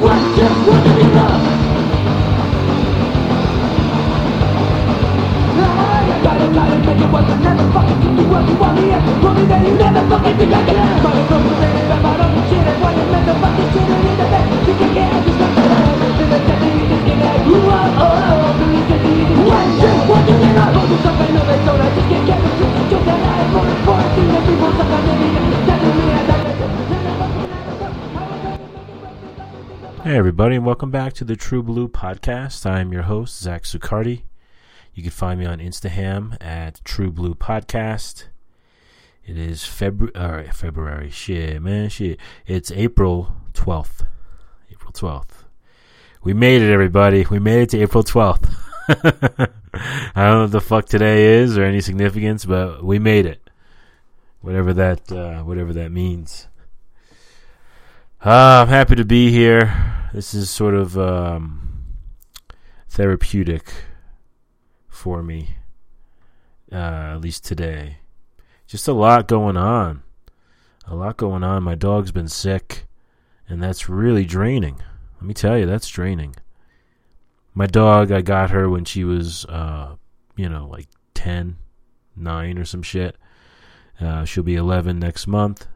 what you want to be loved. I gotta, gotta make it work, but never fucking do what you want me me that you never fucking think I can have. But it's over, baby, I'm out of the shit. That's why you meant to fucking shit in the bed. You can get it, just like that. Then I said to you, just get it. Ooh, oh, oh, oh. Then I said to you, just what you be loved. Hold yourself, I know they don't. Hey, everybody, and welcome back to the True Blue Podcast. I'm your host, Zach Zucardi. You can find me on Instagram at True Blue Podcast. It is February, February, shit, man, shit. It's April 12th. April 12th. We made it, everybody. We made it to April 12th. I don't know what the fuck today is or any significance, but we made it. Whatever that, uh, whatever that means. Uh, I'm happy to be here. This is sort of um, therapeutic for me, uh, at least today. Just a lot going on. A lot going on. My dog's been sick, and that's really draining. Let me tell you, that's draining. My dog, I got her when she was, uh, you know, like 10, 9 or some shit. Uh, she'll be 11 next month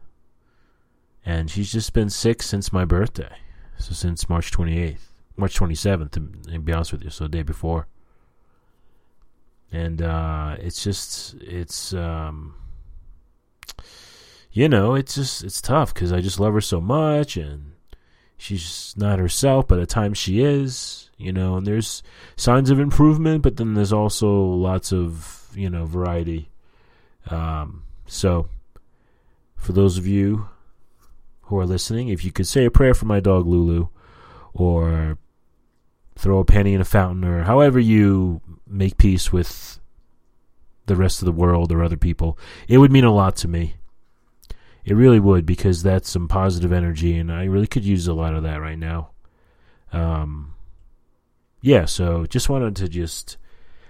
and she's just been sick since my birthday. So since March 28th, March 27th, to, be honest with you, so the day before. And uh, it's just, it's, um, you know, it's just, it's tough because I just love her so much, and she's not herself, but at times she is, you know. And there's signs of improvement, but then there's also lots of, you know, variety. Um, so, for those of you who are listening, if you could say a prayer for my dog Lulu, or throw a penny in a fountain, or however you make peace with the rest of the world or other people, it would mean a lot to me. It really would because that's some positive energy, and I really could use a lot of that right now. Um, yeah, so just wanted to just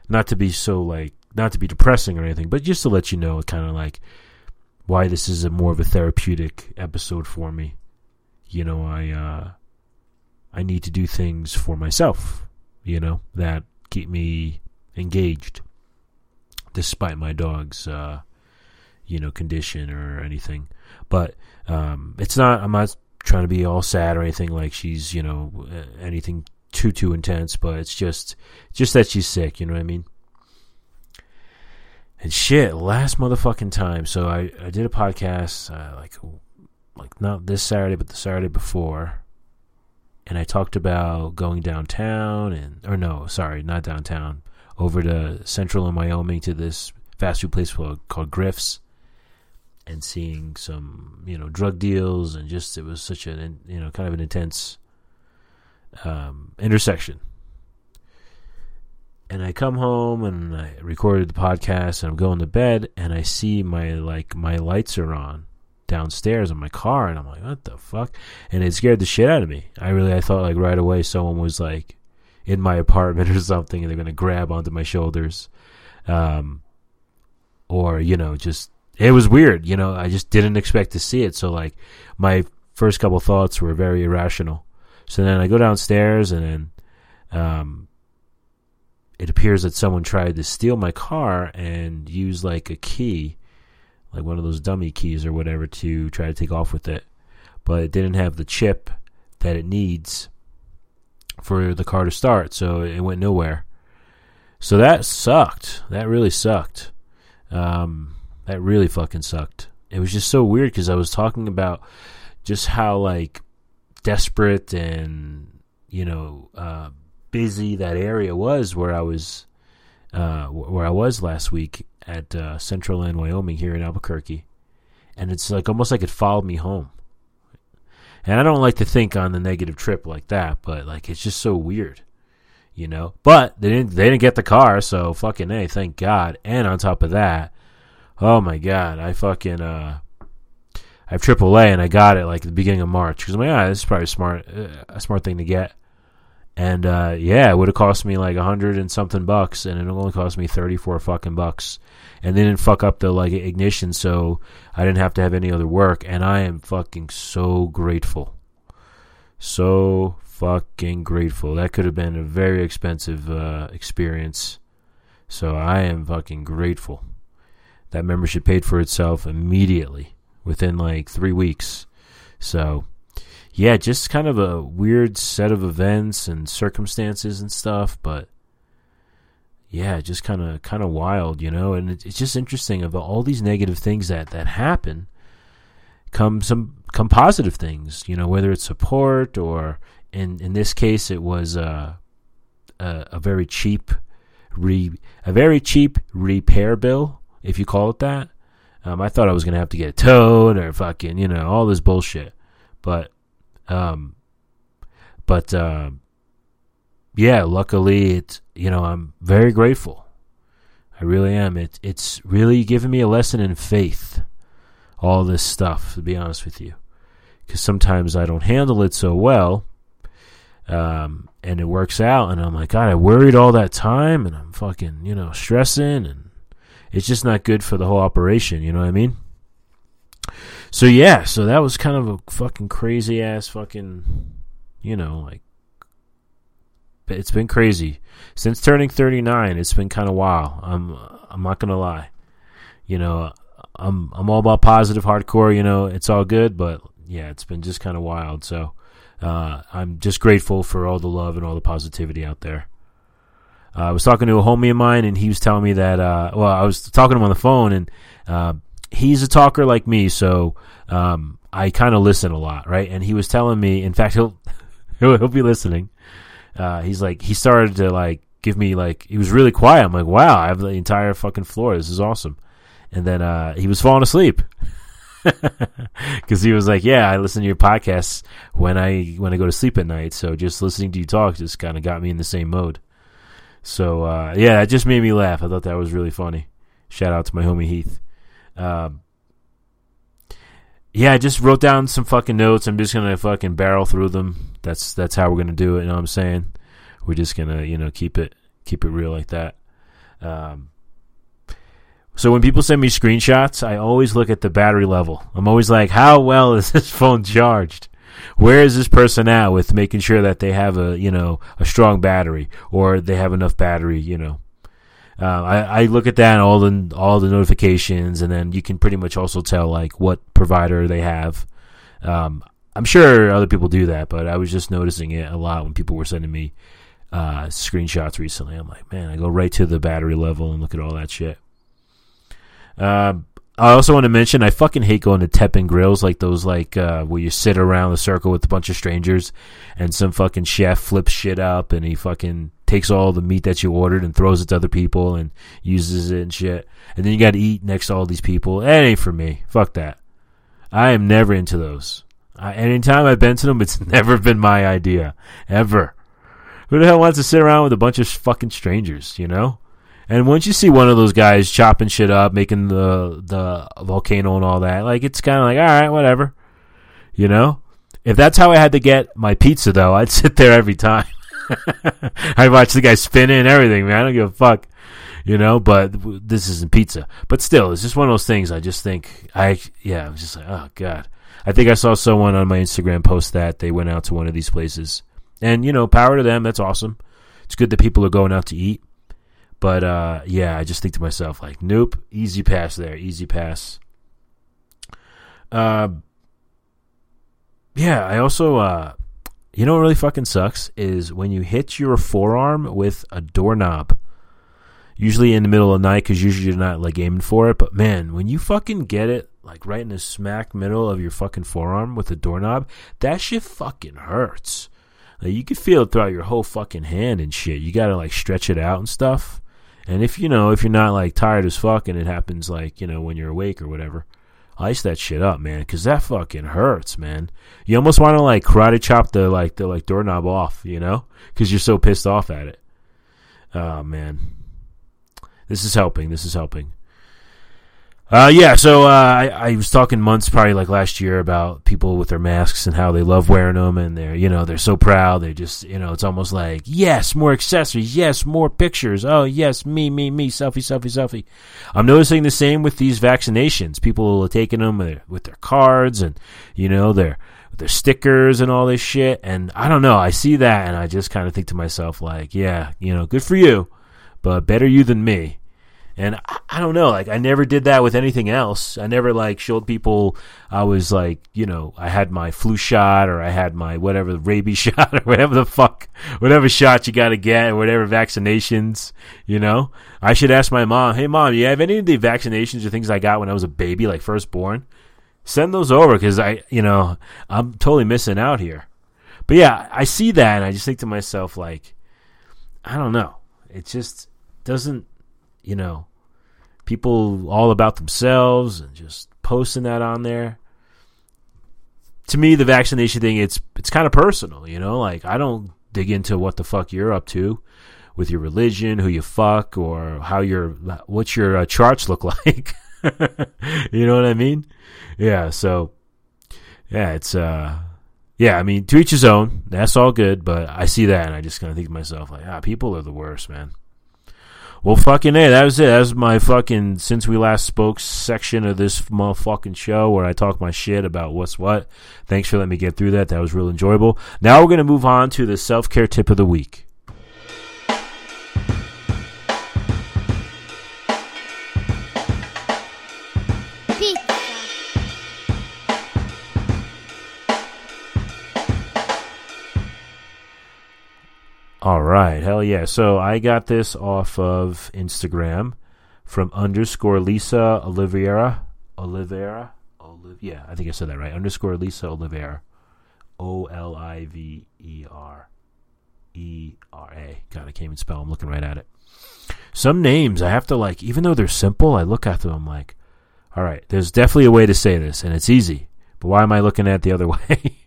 not to be so like not to be depressing or anything, but just to let you know, kind of like why this is a more of a therapeutic episode for me. You know, I uh I need to do things for myself, you know, that keep me engaged despite my dog's uh you know condition or anything. But um it's not I'm not trying to be all sad or anything like she's, you know, anything too too intense, but it's just just that she's sick, you know what I mean? And shit, last motherfucking time. So I, I did a podcast uh, like like not this Saturday, but the Saturday before, and I talked about going downtown and or no, sorry, not downtown, over to Central and Wyoming to this fast food place called, called Griff's, and seeing some you know drug deals and just it was such an you know kind of an intense um, intersection and I come home and I recorded the podcast and I'm going to bed and I see my like my lights are on downstairs in my car and I'm like what the fuck and it scared the shit out of me. I really I thought like right away someone was like in my apartment or something and they're to grab onto my shoulders um or you know just it was weird, you know, I just didn't expect to see it so like my first couple thoughts were very irrational. So then I go downstairs and then um it appears that someone tried to steal my car and use like a key, like one of those dummy keys or whatever, to try to take off with it. But it didn't have the chip that it needs for the car to start, so it went nowhere. So that sucked. That really sucked. Um, that really fucking sucked. It was just so weird because I was talking about just how like desperate and you know. Uh, busy that area was where I was uh, where I was last week at uh, Central and Wyoming here in Albuquerque, and it's like almost like it followed me home. And I don't like to think on the negative trip like that, but like it's just so weird, you know. But they didn't they didn't get the car, so fucking a, thank God. And on top of that, oh my God, I fucking uh, I have AAA and I got it like at the beginning of March because I'm like, ah, this is probably smart uh, a smart thing to get. And uh, yeah, it would have cost me like a hundred and something bucks, and it only cost me thirty four fucking bucks. And they didn't fuck up the like ignition, so I didn't have to have any other work. And I am fucking so grateful, so fucking grateful. That could have been a very expensive uh, experience. So I am fucking grateful. That membership paid for itself immediately within like three weeks. So, yeah, just kind of a weird set of events and circumstances and stuff, but yeah, just kind of kind of wild, you know. And it's just interesting of all these negative things that that happen. Come some come positive things, you know, whether it's support or in in this case it was uh, a a very cheap re a very cheap repair bill, if you call it that. Um, I thought I was gonna have to get towed or fucking you know all this bullshit, but um, but uh, yeah, luckily it's you know I'm very grateful. I really am. It it's really given me a lesson in faith. All this stuff, to be honest with you, because sometimes I don't handle it so well, um, and it works out, and I'm like, God, I worried all that time, and I'm fucking you know stressing and it's just not good for the whole operation. You know what I mean? So yeah, so that was kind of a fucking crazy ass fucking, you know, like it's been crazy since turning 39. It's been kind of wild. I'm I'm not gonna lie. You know, I'm I'm all about positive hardcore. You know, it's all good, but yeah, it's been just kind of wild. So uh, I'm just grateful for all the love and all the positivity out there. Uh, I was talking to a homie of mine, and he was telling me that. Uh, well, I was talking to him on the phone, and uh, he's a talker like me, so um, I kind of listen a lot, right? And he was telling me, in fact, he'll he'll, he'll be listening. Uh, he's like, he started to like give me like, he was really quiet. I'm like, wow, I have the entire fucking floor. This is awesome. And then uh, he was falling asleep. because he was like, "Yeah, I listen to your podcasts when I when I go to sleep at night. So just listening to you talk just kind of got me in the same mode." So uh, yeah, it just made me laugh. I thought that was really funny. Shout out to my homie Heath. Um, yeah, I just wrote down some fucking notes. I'm just gonna fucking barrel through them. That's that's how we're gonna do it. You know what I'm saying? We're just gonna you know keep it keep it real like that. Um, so when people send me screenshots, I always look at the battery level. I'm always like, how well is this phone charged? where is this person at with making sure that they have a you know a strong battery or they have enough battery you know uh, I, I look at that and all the all the notifications and then you can pretty much also tell like what provider they have. Um, I'm sure other people do that but I was just noticing it a lot when people were sending me uh, screenshots recently. I'm like man I go right to the battery level and look at all that shit. Uh, I also want to mention I fucking hate going to Teppan Grills like those like uh, where you sit around the circle with a bunch of strangers and some fucking chef flips shit up and he fucking takes all the meat that you ordered and throws it to other people and uses it and shit. And then you got to eat next to all these people. That ain't for me. Fuck that. I am never into those. I, anytime I've been to them, it's never been my idea ever. Who the hell wants to sit around with a bunch of fucking strangers? You know. And once you see one of those guys chopping shit up, making the the volcano and all that, like it's kind of like, all right, whatever, you know. If that's how I had to get my pizza, though, I'd sit there every time. I watch the guy spinning and everything, man. I don't give a fuck, you know. But this isn't pizza. But still, it's just one of those things. I just think, I yeah, I was just like, oh god. I think I saw someone on my Instagram post that they went out to one of these places, and you know, power to them. That's awesome. It's good that people are going out to eat. But uh, yeah, I just think to myself like, nope, easy pass there, easy pass. Uh, yeah, I also, uh, you know, what really fucking sucks is when you hit your forearm with a doorknob. Usually in the middle of the night, because usually you're not like aiming for it. But man, when you fucking get it like right in the smack middle of your fucking forearm with a doorknob, that shit fucking hurts. Like you can feel it throughout your whole fucking hand and shit. You gotta like stretch it out and stuff. And if you know, if you're not like tired as fuck and it happens like, you know, when you're awake or whatever, ice that shit up, man, cuz that fucking hurts, man. You almost want to like karate chop the like the like doorknob off, you know? Cuz you're so pissed off at it. Oh, man. This is helping. This is helping. Uh, yeah, so uh, I, I was talking months, probably like last year, about people with their masks and how they love wearing them, and they're you know they're so proud. They just you know it's almost like yes, more accessories, yes, more pictures. Oh yes, me, me, me, selfie, selfie, selfie. I'm noticing the same with these vaccinations. People are taking them with their cards, and you know they're their stickers and all this shit. And I don't know. I see that and I just kind of think to myself, like, yeah, you know, good for you, but better you than me. And I, I, don't know, like I never did that with anything else. I never like showed people I was like, you know, I had my flu shot or I had my whatever the rabies shot or whatever the fuck, whatever shot you got to get or whatever vaccinations, you know. I should ask my mom, hey mom, you have any of the vaccinations or things I got when I was a baby, like firstborn? Send those over because I, you know, I'm totally missing out here. But yeah, I see that and I just think to myself, like, I don't know. It just doesn't you know, people all about themselves and just posting that on there. To me, the vaccination thing, it's it's kind of personal, you know. Like I don't dig into what the fuck you're up to with your religion, who you fuck, or how your what's your uh, charts look like. you know what I mean? Yeah. So yeah, it's uh yeah. I mean, to each his own. That's all good, but I see that and I just kind of think to myself like, ah, people are the worst, man. Well, fucking hey, that was it. That was my fucking since we last spoke section of this motherfucking show where I talk my shit about what's what. Thanks for letting me get through that. That was real enjoyable. Now we're gonna move on to the self care tip of the week. All right, hell yeah. So I got this off of Instagram from underscore Lisa Oliveira. Oliveira? Oliv- yeah, I think I said that right. Underscore Lisa Oliveira. O L I V E R E R A. God, I can't even spell. I'm looking right at it. Some names I have to like, even though they're simple, I look at them. I'm like, all right, there's definitely a way to say this, and it's easy. But why am I looking at it the other way?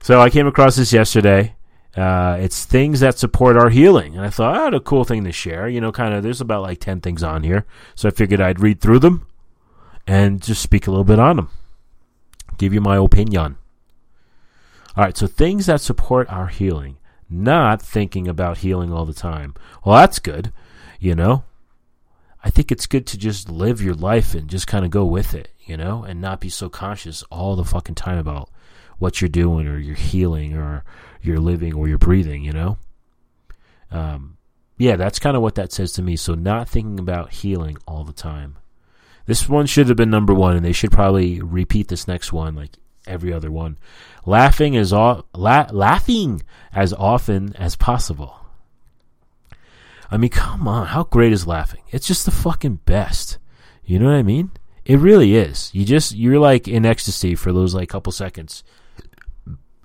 so I came across this yesterday uh, it's things that support our healing. And I thought, oh, a cool thing to share. You know, kind of, there's about like 10 things on here. So I figured I'd read through them and just speak a little bit on them, give you my opinion. All right, so things that support our healing, not thinking about healing all the time. Well, that's good, you know. I think it's good to just live your life and just kind of go with it, you know, and not be so conscious all the fucking time about what you're doing or you're healing or you're living or you're breathing, you know? Um, yeah, that's kind of what that says to me. So not thinking about healing all the time. This one should have been number one, and they should probably repeat this next one like every other one. Laughing as o- la- laughing as often as possible. I mean, come on, how great is laughing? It's just the fucking best. You know what I mean? It really is. You just you're like in ecstasy for those like couple seconds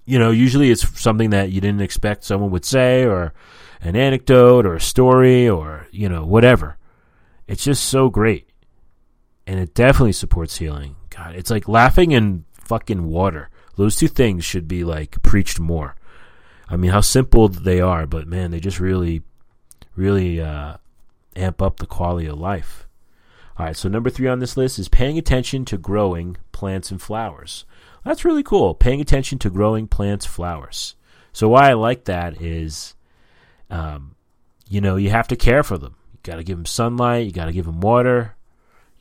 you know, usually it's something that you didn't expect someone would say or an anecdote or a story or, you know, whatever. It's just so great. And it definitely supports healing. God, it's like laughing and fucking water. Those two things should be like preached more. I mean, how simple they are, but man, they just really, really uh, amp up the quality of life. All right, so number three on this list is paying attention to growing plants and flowers. That's really cool. Paying attention to growing plants, flowers. So why I like that is, um, you know, you have to care for them. You got to give them sunlight. You got to give them water.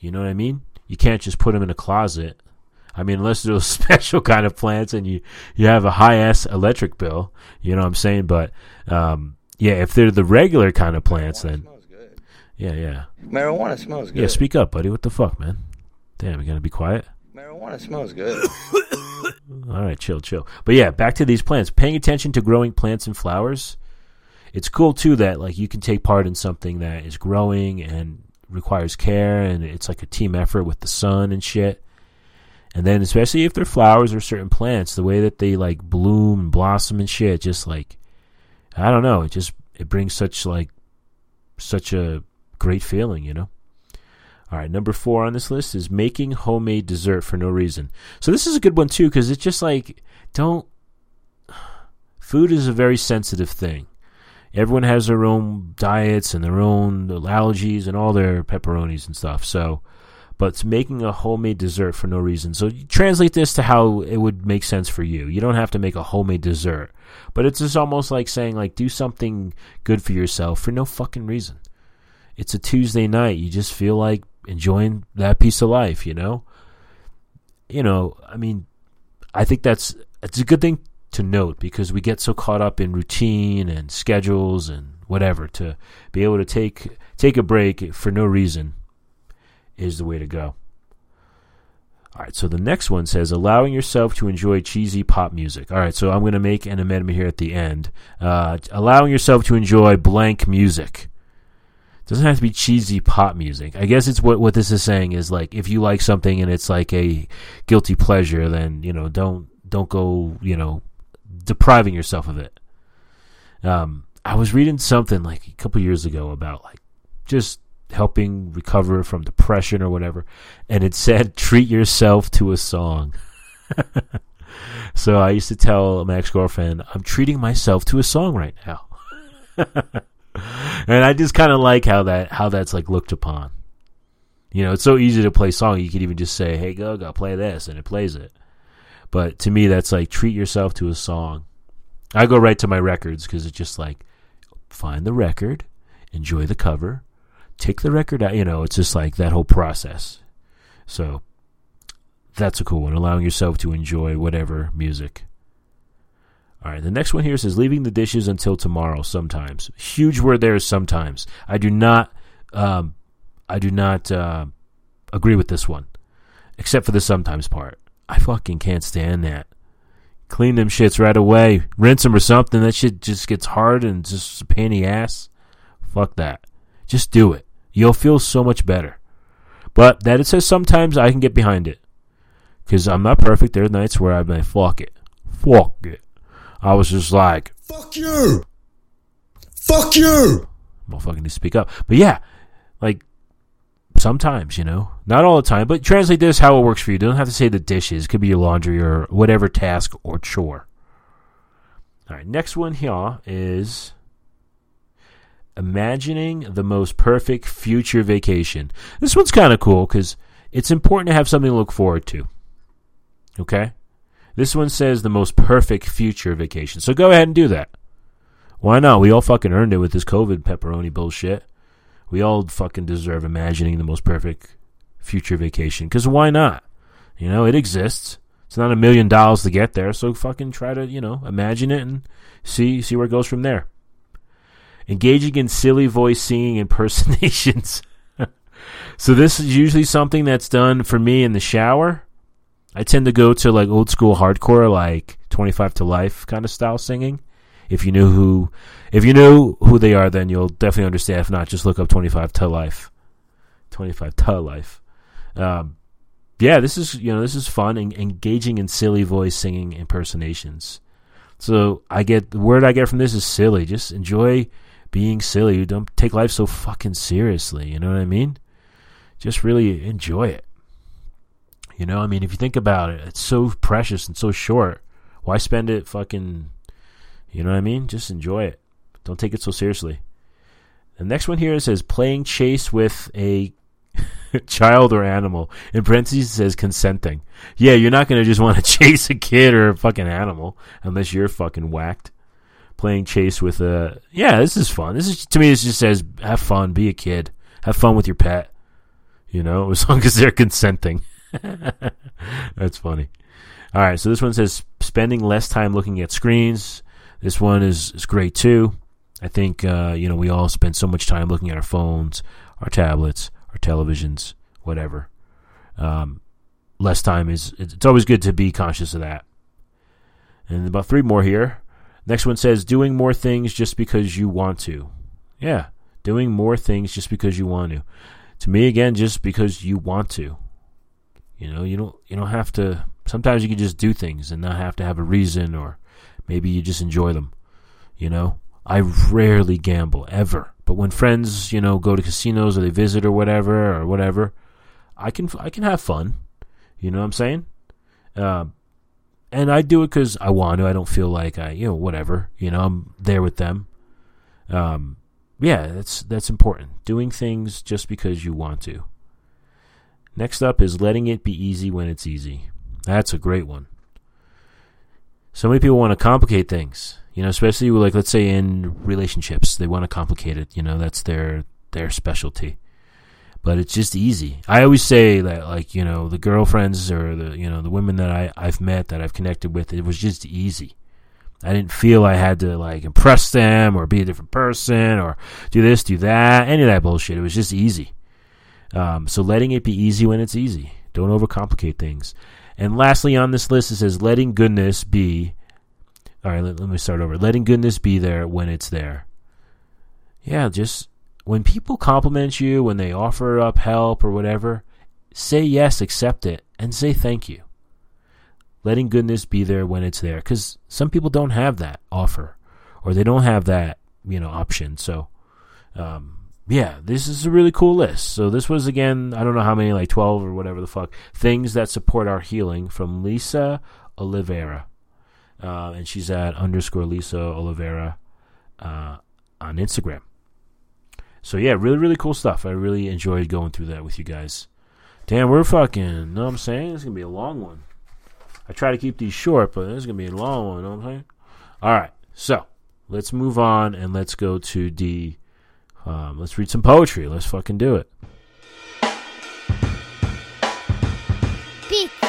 You know what I mean? You can't just put them in a closet. I mean, unless they're those special kind of plants and you, you have a high ass electric bill. You know what I'm saying? But um, yeah, if they're the regular kind of plants, then yeah, yeah. Marijuana smells good. Yeah, speak up, buddy. What the fuck, man? Damn, you gotta be quiet. Marijuana smells good. All right, chill, chill. But yeah, back to these plants. Paying attention to growing plants and flowers. It's cool too that like you can take part in something that is growing and requires care, and it's like a team effort with the sun and shit. And then, especially if they're flowers or certain plants, the way that they like bloom and blossom and shit, just like I don't know, it just it brings such like such a great feeling, you know. All right, number four on this list is making homemade dessert for no reason. So this is a good one too because it's just like don't. Food is a very sensitive thing. Everyone has their own diets and their own allergies and all their pepperonis and stuff. So, but it's making a homemade dessert for no reason. So translate this to how it would make sense for you. You don't have to make a homemade dessert, but it's just almost like saying like do something good for yourself for no fucking reason. It's a Tuesday night. You just feel like enjoying that piece of life, you know? You know, I mean, I think that's it's a good thing to note because we get so caught up in routine and schedules and whatever to be able to take take a break for no reason is the way to go. All right, so the next one says allowing yourself to enjoy cheesy pop music. All right, so I'm going to make an amendment here at the end. Uh, allowing yourself to enjoy blank music. Doesn't have to be cheesy pop music. I guess it's what what this is saying is like if you like something and it's like a guilty pleasure, then you know don't don't go you know depriving yourself of it. Um, I was reading something like a couple years ago about like just helping recover from depression or whatever, and it said treat yourself to a song. so I used to tell my ex girlfriend, I'm treating myself to a song right now. and I just kind of like how that how that's like looked upon. You know, it's so easy to play song. You could even just say, "Hey, go go play this," and it plays it. But to me, that's like treat yourself to a song. I go right to my records because it's just like find the record, enjoy the cover, take the record out. You know, it's just like that whole process. So that's a cool one, allowing yourself to enjoy whatever music. All right, the next one here says leaving the dishes until tomorrow. Sometimes, huge word there is sometimes. I do not, um, I do not uh, agree with this one, except for the sometimes part. I fucking can't stand that. Clean them shits right away. Rinse them or something. That shit just gets hard and just a pain in the ass. Fuck that. Just do it. You'll feel so much better. But that it says sometimes I can get behind it. Because I'm not perfect. There are nights where I'm like, fuck it. Fuck it. I was just like, Fuck you! Fuck you! motherfucking need to speak up. But yeah, like sometimes, you know, not all the time, but translate this how it works for you. You don't have to say the dishes. It could be your laundry or whatever task or chore. All right, next one here is imagining the most perfect future vacation. This one's kind of cool because it's important to have something to look forward to. Okay? This one says the most perfect future vacation. So go ahead and do that. Why not? We all fucking earned it with this COVID pepperoni bullshit. We all fucking deserve imagining the most perfect future vacation. Because why not? You know, it exists. It's not a million dollars to get there, so fucking try to, you know, imagine it and see see where it goes from there. Engaging in silly voice singing impersonations. so this is usually something that's done for me in the shower. I tend to go to like old school hardcore, like 25 to life kind of style singing. If you knew who, if you know who they are, then you'll definitely understand. If not, just look up 25 to life. 25 to life. Um, yeah, this is you know this is fun and engaging in silly voice singing impersonations. So I get the word I get from this is silly. Just enjoy being silly. Don't take life so fucking seriously. You know what I mean? Just really enjoy it. You know, I mean, if you think about it, it's so precious and so short. Why spend it fucking? You know what I mean? Just enjoy it. Don't take it so seriously. The next one here says playing chase with a child or animal. In parentheses, it says consenting. Yeah, you're not going to just want to chase a kid or a fucking animal unless you're fucking whacked. Playing chase with a. Yeah, this is fun. This is, to me, this just says have fun, be a kid, have fun with your pet. You know, as long as they're consenting. That's funny. All right, so this one says spending less time looking at screens. This one is, is great too. I think, uh, you know, we all spend so much time looking at our phones, our tablets, our televisions, whatever. Um, less time is, it's always good to be conscious of that. And about three more here. Next one says doing more things just because you want to. Yeah, doing more things just because you want to. To me, again, just because you want to. You know, you don't you don't have to. Sometimes you can just do things and not have to have a reason, or maybe you just enjoy them. You know, I rarely gamble ever, but when friends, you know, go to casinos or they visit or whatever or whatever, I can I can have fun. You know what I'm saying? Uh, and I do it because I want to. I don't feel like I, you know, whatever. You know, I'm there with them. Um, yeah, that's that's important. Doing things just because you want to. Next up is letting it be easy when it's easy. That's a great one. So many people want to complicate things, you know, especially like let's say in relationships, they want to complicate it. You know, that's their their specialty. but it's just easy. I always say that, like you know, the girlfriends or the you know the women that I I've met that I've connected with, it was just easy. I didn't feel I had to like impress them or be a different person or do this, do that, any of that bullshit. It was just easy. Um, so letting it be easy when it's easy. Don't overcomplicate things. And lastly on this list, it says letting goodness be. All right, let, let me start over. Letting goodness be there when it's there. Yeah, just when people compliment you, when they offer up help or whatever, say yes, accept it, and say thank you. Letting goodness be there when it's there. Because some people don't have that offer or they don't have that, you know, option. So, um, yeah, this is a really cool list. So this was again, I don't know how many, like twelve or whatever the fuck things that support our healing from Lisa Oliveira, uh, and she's at underscore Lisa Oliveira uh, on Instagram. So yeah, really really cool stuff. I really enjoyed going through that with you guys. Damn, we're fucking. Know what I'm saying? It's gonna be a long one. I try to keep these short, but it's gonna be a long one. Know what I'm saying? All right, so let's move on and let's go to the um, let's read some poetry. Let's fucking do it. Pizza.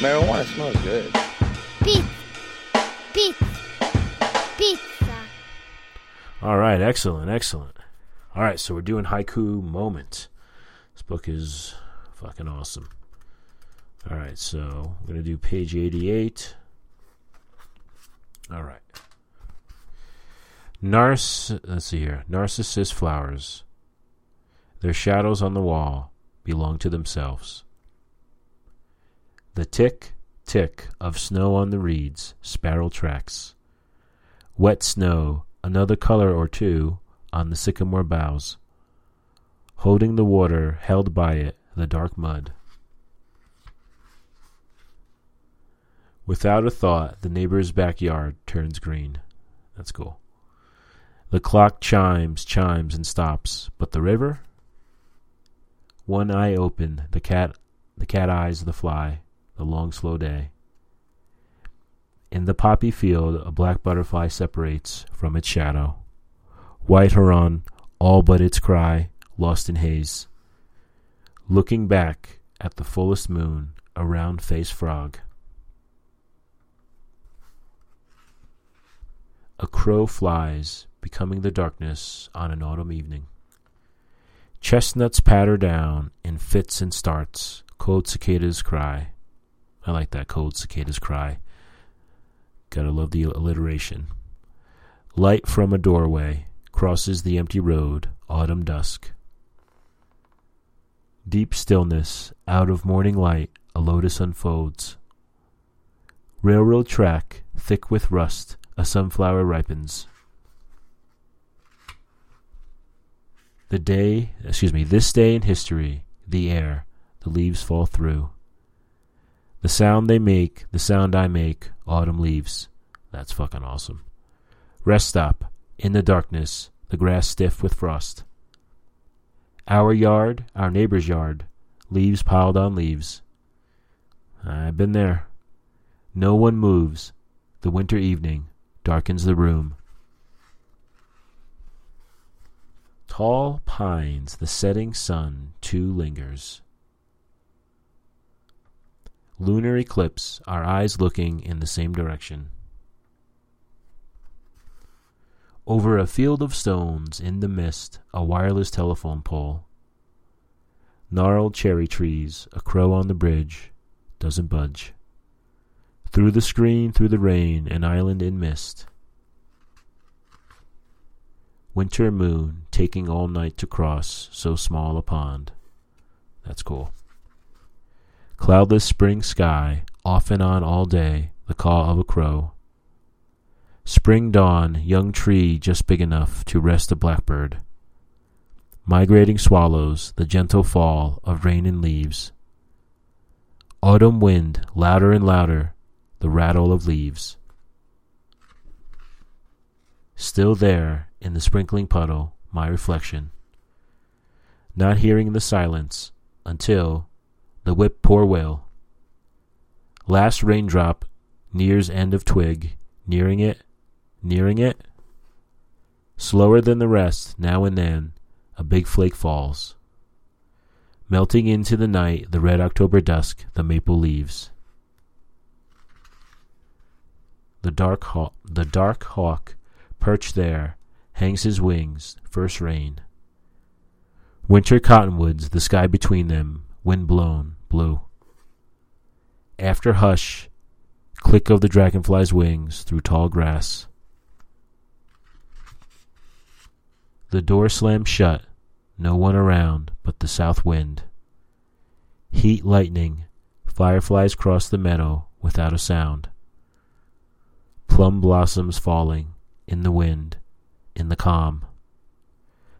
Marijuana smells good. Pizza. Pizza. Pizza. All right, excellent, excellent. All right, so we're doing haiku moment. This book is fucking awesome. All right, so we're gonna do page eighty-eight. All right. Nars, let's see here. Narcissus flowers. Their shadows on the wall belong to themselves. The tick, tick of snow on the reeds, sparrow tracks. Wet snow, another color or two on the sycamore boughs. Holding the water held by it, the dark mud. Without a thought, the neighbor's backyard turns green. That's cool. The clock chimes, chimes, and stops. But the river? One eye open, the cat the cat eyes the fly, the long slow day. In the poppy field a black butterfly separates from its shadow. White heron, all but its cry, lost in haze. Looking back at the fullest moon, a round faced frog. A crow flies, becoming the darkness on an autumn evening. Chestnuts patter down in fits and starts. Cold cicadas cry. I like that cold cicadas cry. Gotta love the alliteration. Light from a doorway crosses the empty road, autumn dusk. Deep stillness, out of morning light, a lotus unfolds. Railroad track, thick with rust, a sunflower ripens. The day, excuse me, this day in history, the air, the leaves fall through. The sound they make, the sound I make, autumn leaves. That's fucking awesome. Rest stop, in the darkness, the grass stiff with frost. Our yard, our neighbor's yard, leaves piled on leaves. I've been there. No one moves. The winter evening darkens the room. Tall pines, the setting sun too lingers. Lunar eclipse, our eyes looking in the same direction. Over a field of stones, in the mist, a wireless telephone pole. Gnarled cherry trees, a crow on the bridge, doesn't budge. Through the screen, through the rain, an island in mist. Winter moon, taking all night to cross so small a pond. That's cool. Cloudless spring sky, off and on all day, the call of a crow. Spring dawn, young tree just big enough to rest a blackbird. Migrating swallows, the gentle fall of rain and leaves. Autumn wind, louder and louder, the rattle of leaves. Still there, in the sprinkling puddle, my reflection. Not hearing the silence until the whip poor will. Last raindrop nears end of twig, nearing it, nearing it. Slower than the rest, now and then, a big flake falls. Melting into the night, the red October dusk, the maple leaves. The dark hawk, the dark hawk, perched there, hangs his wings, first rain. Winter cottonwoods, the sky between them, wind blown, blue. After hush, click of the dragonfly's wings through tall grass. The door slams shut, no one around but the south wind. Heat lightning, fireflies cross the meadow without a sound. Plum blossoms falling in the wind, in the calm.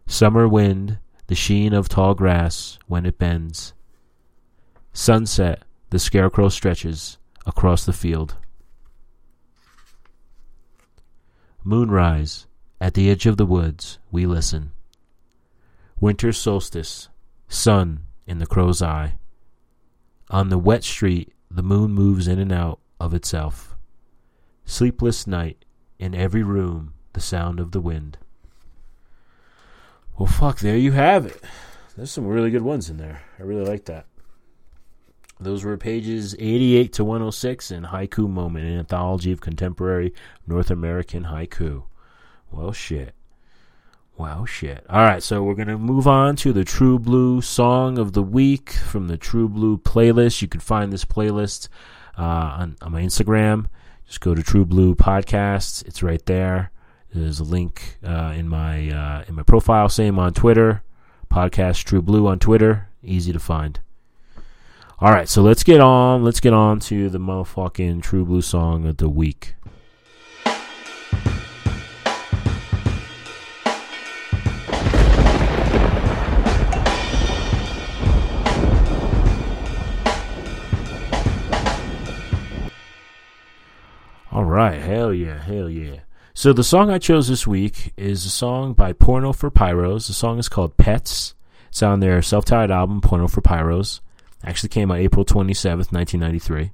Summer wind, the sheen of tall grass when it bends. Sunset, the scarecrow stretches across the field. Moonrise, at the edge of the woods, we listen. Winter solstice, sun in the crow's eye. On the wet street, the moon moves in and out of itself. Sleepless night, in every room, the sound of the wind. Well, fuck, there you have it. There's some really good ones in there. I really like that. Those were pages 88 to 106 in Haiku Moment, an anthology of contemporary North American haiku. Well, shit. Wow, shit. All right, so we're going to move on to the True Blue Song of the Week from the True Blue playlist. You can find this playlist uh, on, on my Instagram. Just go to True Blue Podcasts. It's right there. There's a link uh, in my uh, in my profile. Same on Twitter. Podcast True Blue on Twitter. Easy to find. All right, so let's get on. Let's get on to the motherfucking True Blue song of the week. Right, hell yeah, hell yeah. So the song I chose this week is a song by Porno for Pyros. The song is called Pets. It's on their self-titled album Porno for Pyros. Actually came out April 27th, 1993,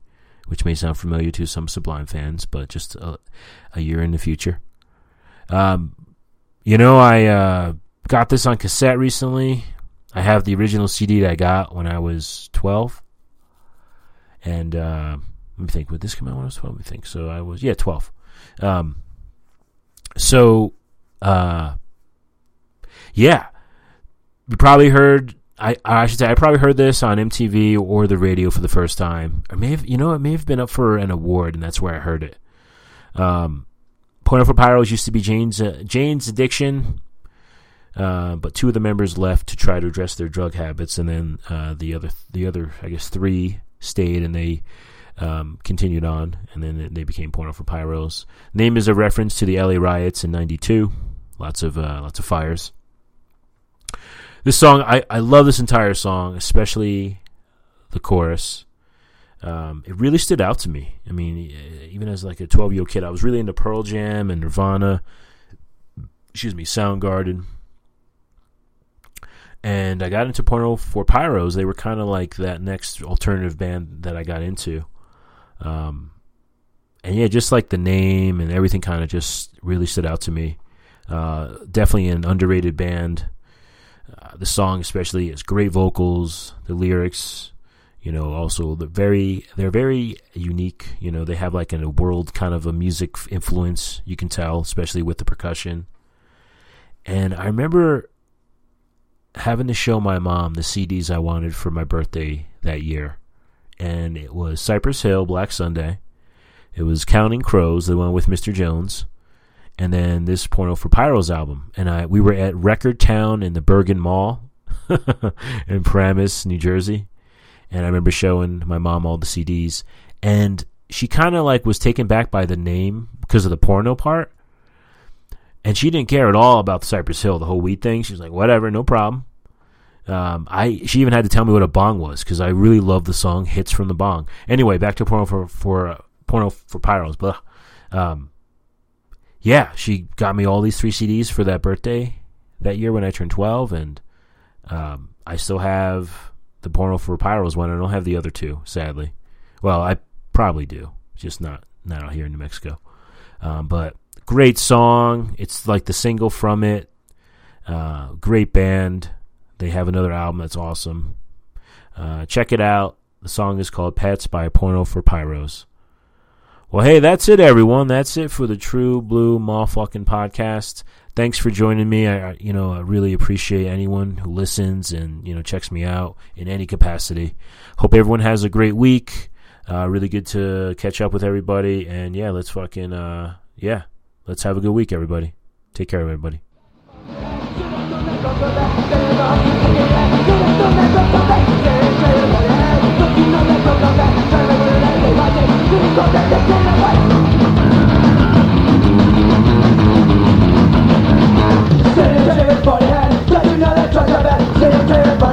which may sound familiar to some Sublime fans, but just a, a year in the future. Um, you know, I uh, got this on cassette recently. I have the original CD that I got when I was 12. And uh, let me think, would this come out when I was 12? Let me think. So I was, yeah, 12. Um, so, uh, yeah, you probably heard. I I should say I probably heard this on MTV or the radio for the first time, or may have you know it may have been up for an award, and that's where I heard it. Um, Porno for Pyros used to be Jane's uh, Jane's Addiction, uh, but two of the members left to try to address their drug habits, and then uh, the other the other I guess three stayed, and they um, continued on, and then they became Porno for Pyros. Name is a reference to the LA riots in '92. Lots of uh, lots of fires. This song, I, I love this entire song, especially the chorus. Um, it really stood out to me. I mean, even as like a 12 year old kid, I was really into Pearl Jam and Nirvana. Excuse me, Soundgarden. And I got into Porno for Pyros. They were kind of like that next alternative band that I got into. Um, and yeah, just like the name and everything kind of just really stood out to me. Uh, definitely an underrated band. Uh, the song, especially, is great vocals. The lyrics, you know, also the very they're very unique. You know, they have like a world kind of a music influence. You can tell, especially with the percussion. And I remember having to show my mom the CDs I wanted for my birthday that year, and it was Cypress Hill, Black Sunday. It was Counting Crows, the one with Mr. Jones and then this Porno for Pyros album. And I we were at Record Town in the Bergen Mall in Paramus, New Jersey. And I remember showing my mom all the CDs, and she kind of like was taken back by the name because of the porno part. And she didn't care at all about the Cypress Hill, the whole weed thing. She was like, "Whatever, no problem." Um, I she even had to tell me what a bong was because I really love the song "Hits from the Bong." Anyway, back to porno for for uh, porno for pyros. Blah. Um, yeah, she got me all these three CDs for that birthday that year when I turned 12, and um, I still have the Porno for Pyros one. I don't have the other two, sadly. Well, I probably do, just not not out here in New Mexico. Um, but great song. It's like the single from it. Uh, great band. They have another album that's awesome. Uh, check it out. The song is called Pets by Porno for Pyros. Well, hey, that's it, everyone. That's it for the True Blue Motherfucking podcast. Thanks for joining me. I, you know, I really appreciate anyone who listens and you know checks me out in any capacity. Hope everyone has a great week. Uh, really good to catch up with everybody, and yeah, let's fucking uh, yeah, let's have a good week, everybody. Take care, everybody. Say you know that